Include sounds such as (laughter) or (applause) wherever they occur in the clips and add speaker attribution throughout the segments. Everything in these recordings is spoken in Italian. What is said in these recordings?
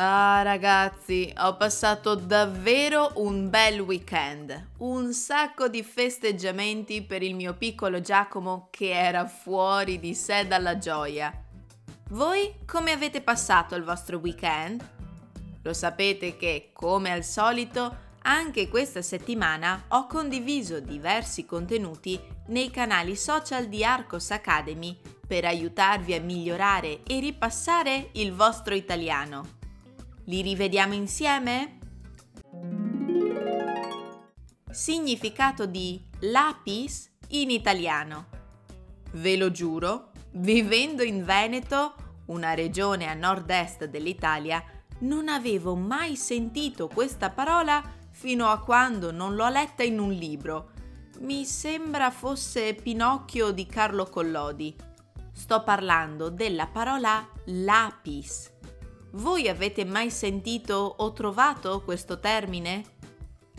Speaker 1: Ah ragazzi, ho passato davvero un bel weekend, un sacco di festeggiamenti per il mio piccolo Giacomo che era fuori di sé dalla gioia. Voi come avete passato il vostro weekend? Lo sapete che, come al solito, anche questa settimana ho condiviso diversi contenuti nei canali social di Arcos Academy per aiutarvi a migliorare e ripassare il vostro italiano. Li rivediamo insieme? Significato di lapis in italiano. Ve lo giuro, vivendo in Veneto, una regione a nord-est dell'Italia, non avevo mai sentito questa parola fino a quando non l'ho letta in un libro. Mi sembra fosse Pinocchio di Carlo Collodi. Sto parlando della parola lapis. Voi avete mai sentito o trovato questo termine?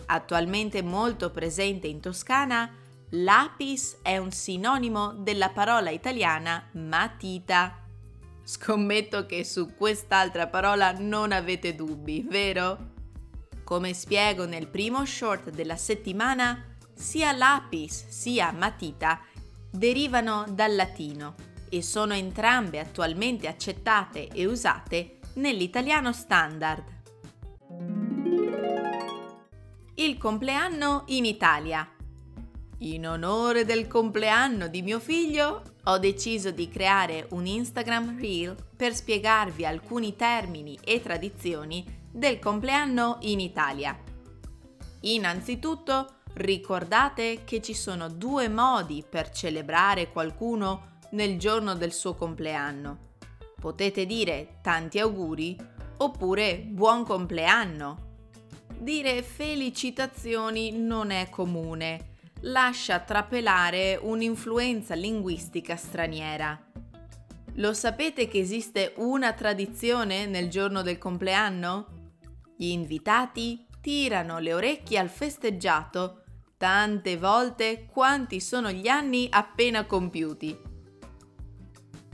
Speaker 1: Attualmente molto presente in Toscana, lapis è un sinonimo della parola italiana matita. Scommetto che su quest'altra parola non avete dubbi, vero? Come spiego nel primo short della settimana, sia lapis sia matita derivano dal latino e sono entrambe attualmente accettate e usate nell'italiano standard. Il compleanno in Italia. In onore del compleanno di mio figlio, ho deciso di creare un Instagram Reel per spiegarvi alcuni termini e tradizioni del compleanno in Italia. Innanzitutto, ricordate che ci sono due modi per celebrare qualcuno nel giorno del suo compleanno Potete dire tanti auguri oppure buon compleanno. Dire felicitazioni non è comune, lascia trapelare un'influenza linguistica straniera. Lo sapete che esiste una tradizione nel giorno del compleanno? Gli invitati tirano le orecchie al festeggiato tante volte quanti sono gli anni appena compiuti.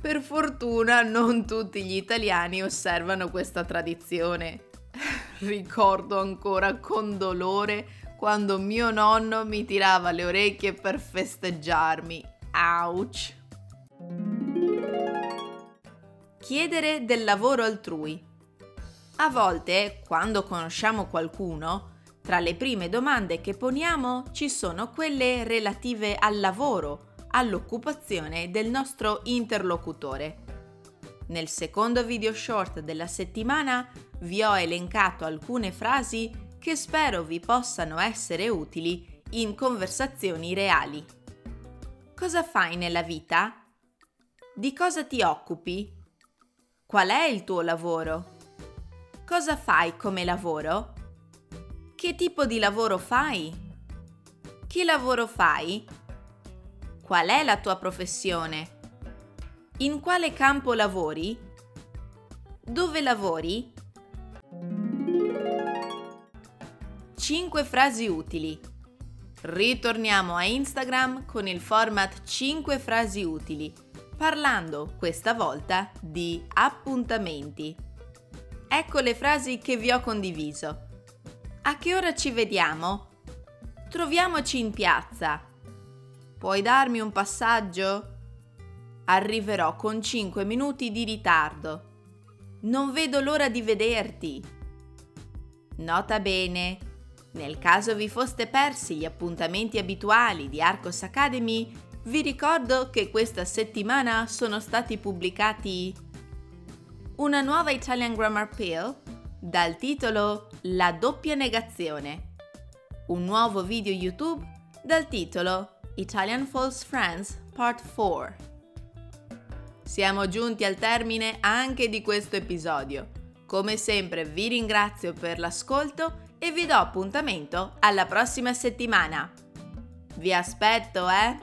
Speaker 1: Per fortuna non tutti gli italiani osservano questa tradizione. (laughs) Ricordo ancora con dolore quando mio nonno mi tirava le orecchie per festeggiarmi. Ouch! Chiedere del lavoro altrui. A volte, quando conosciamo qualcuno, tra le prime domande che poniamo ci sono quelle relative al lavoro all'occupazione del nostro interlocutore. Nel secondo video short della settimana vi ho elencato alcune frasi che spero vi possano essere utili in conversazioni reali. Cosa fai nella vita? Di cosa ti occupi? Qual è il tuo lavoro? Cosa fai come lavoro? Che tipo di lavoro fai? Che lavoro fai? Qual è la tua professione? In quale campo lavori? Dove lavori? 5 frasi utili. Ritorniamo a Instagram con il format 5 frasi utili, parlando questa volta di appuntamenti. Ecco le frasi che vi ho condiviso. A che ora ci vediamo? Troviamoci in piazza. Puoi darmi un passaggio? Arriverò con 5 minuti di ritardo. Non vedo l'ora di vederti. Nota bene, nel caso vi foste persi gli appuntamenti abituali di Arcos Academy, vi ricordo che questa settimana sono stati pubblicati una nuova Italian Grammar Pill dal titolo La doppia negazione, un nuovo video YouTube dal titolo Italian False Friends Part 4. Siamo giunti al termine anche di questo episodio. Come sempre vi ringrazio per l'ascolto e vi do appuntamento alla prossima settimana. Vi aspetto, eh?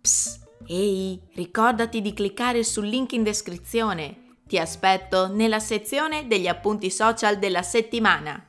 Speaker 1: Psst, ehi, ricordati di cliccare sul link in descrizione. Ti aspetto nella sezione degli appunti social della settimana.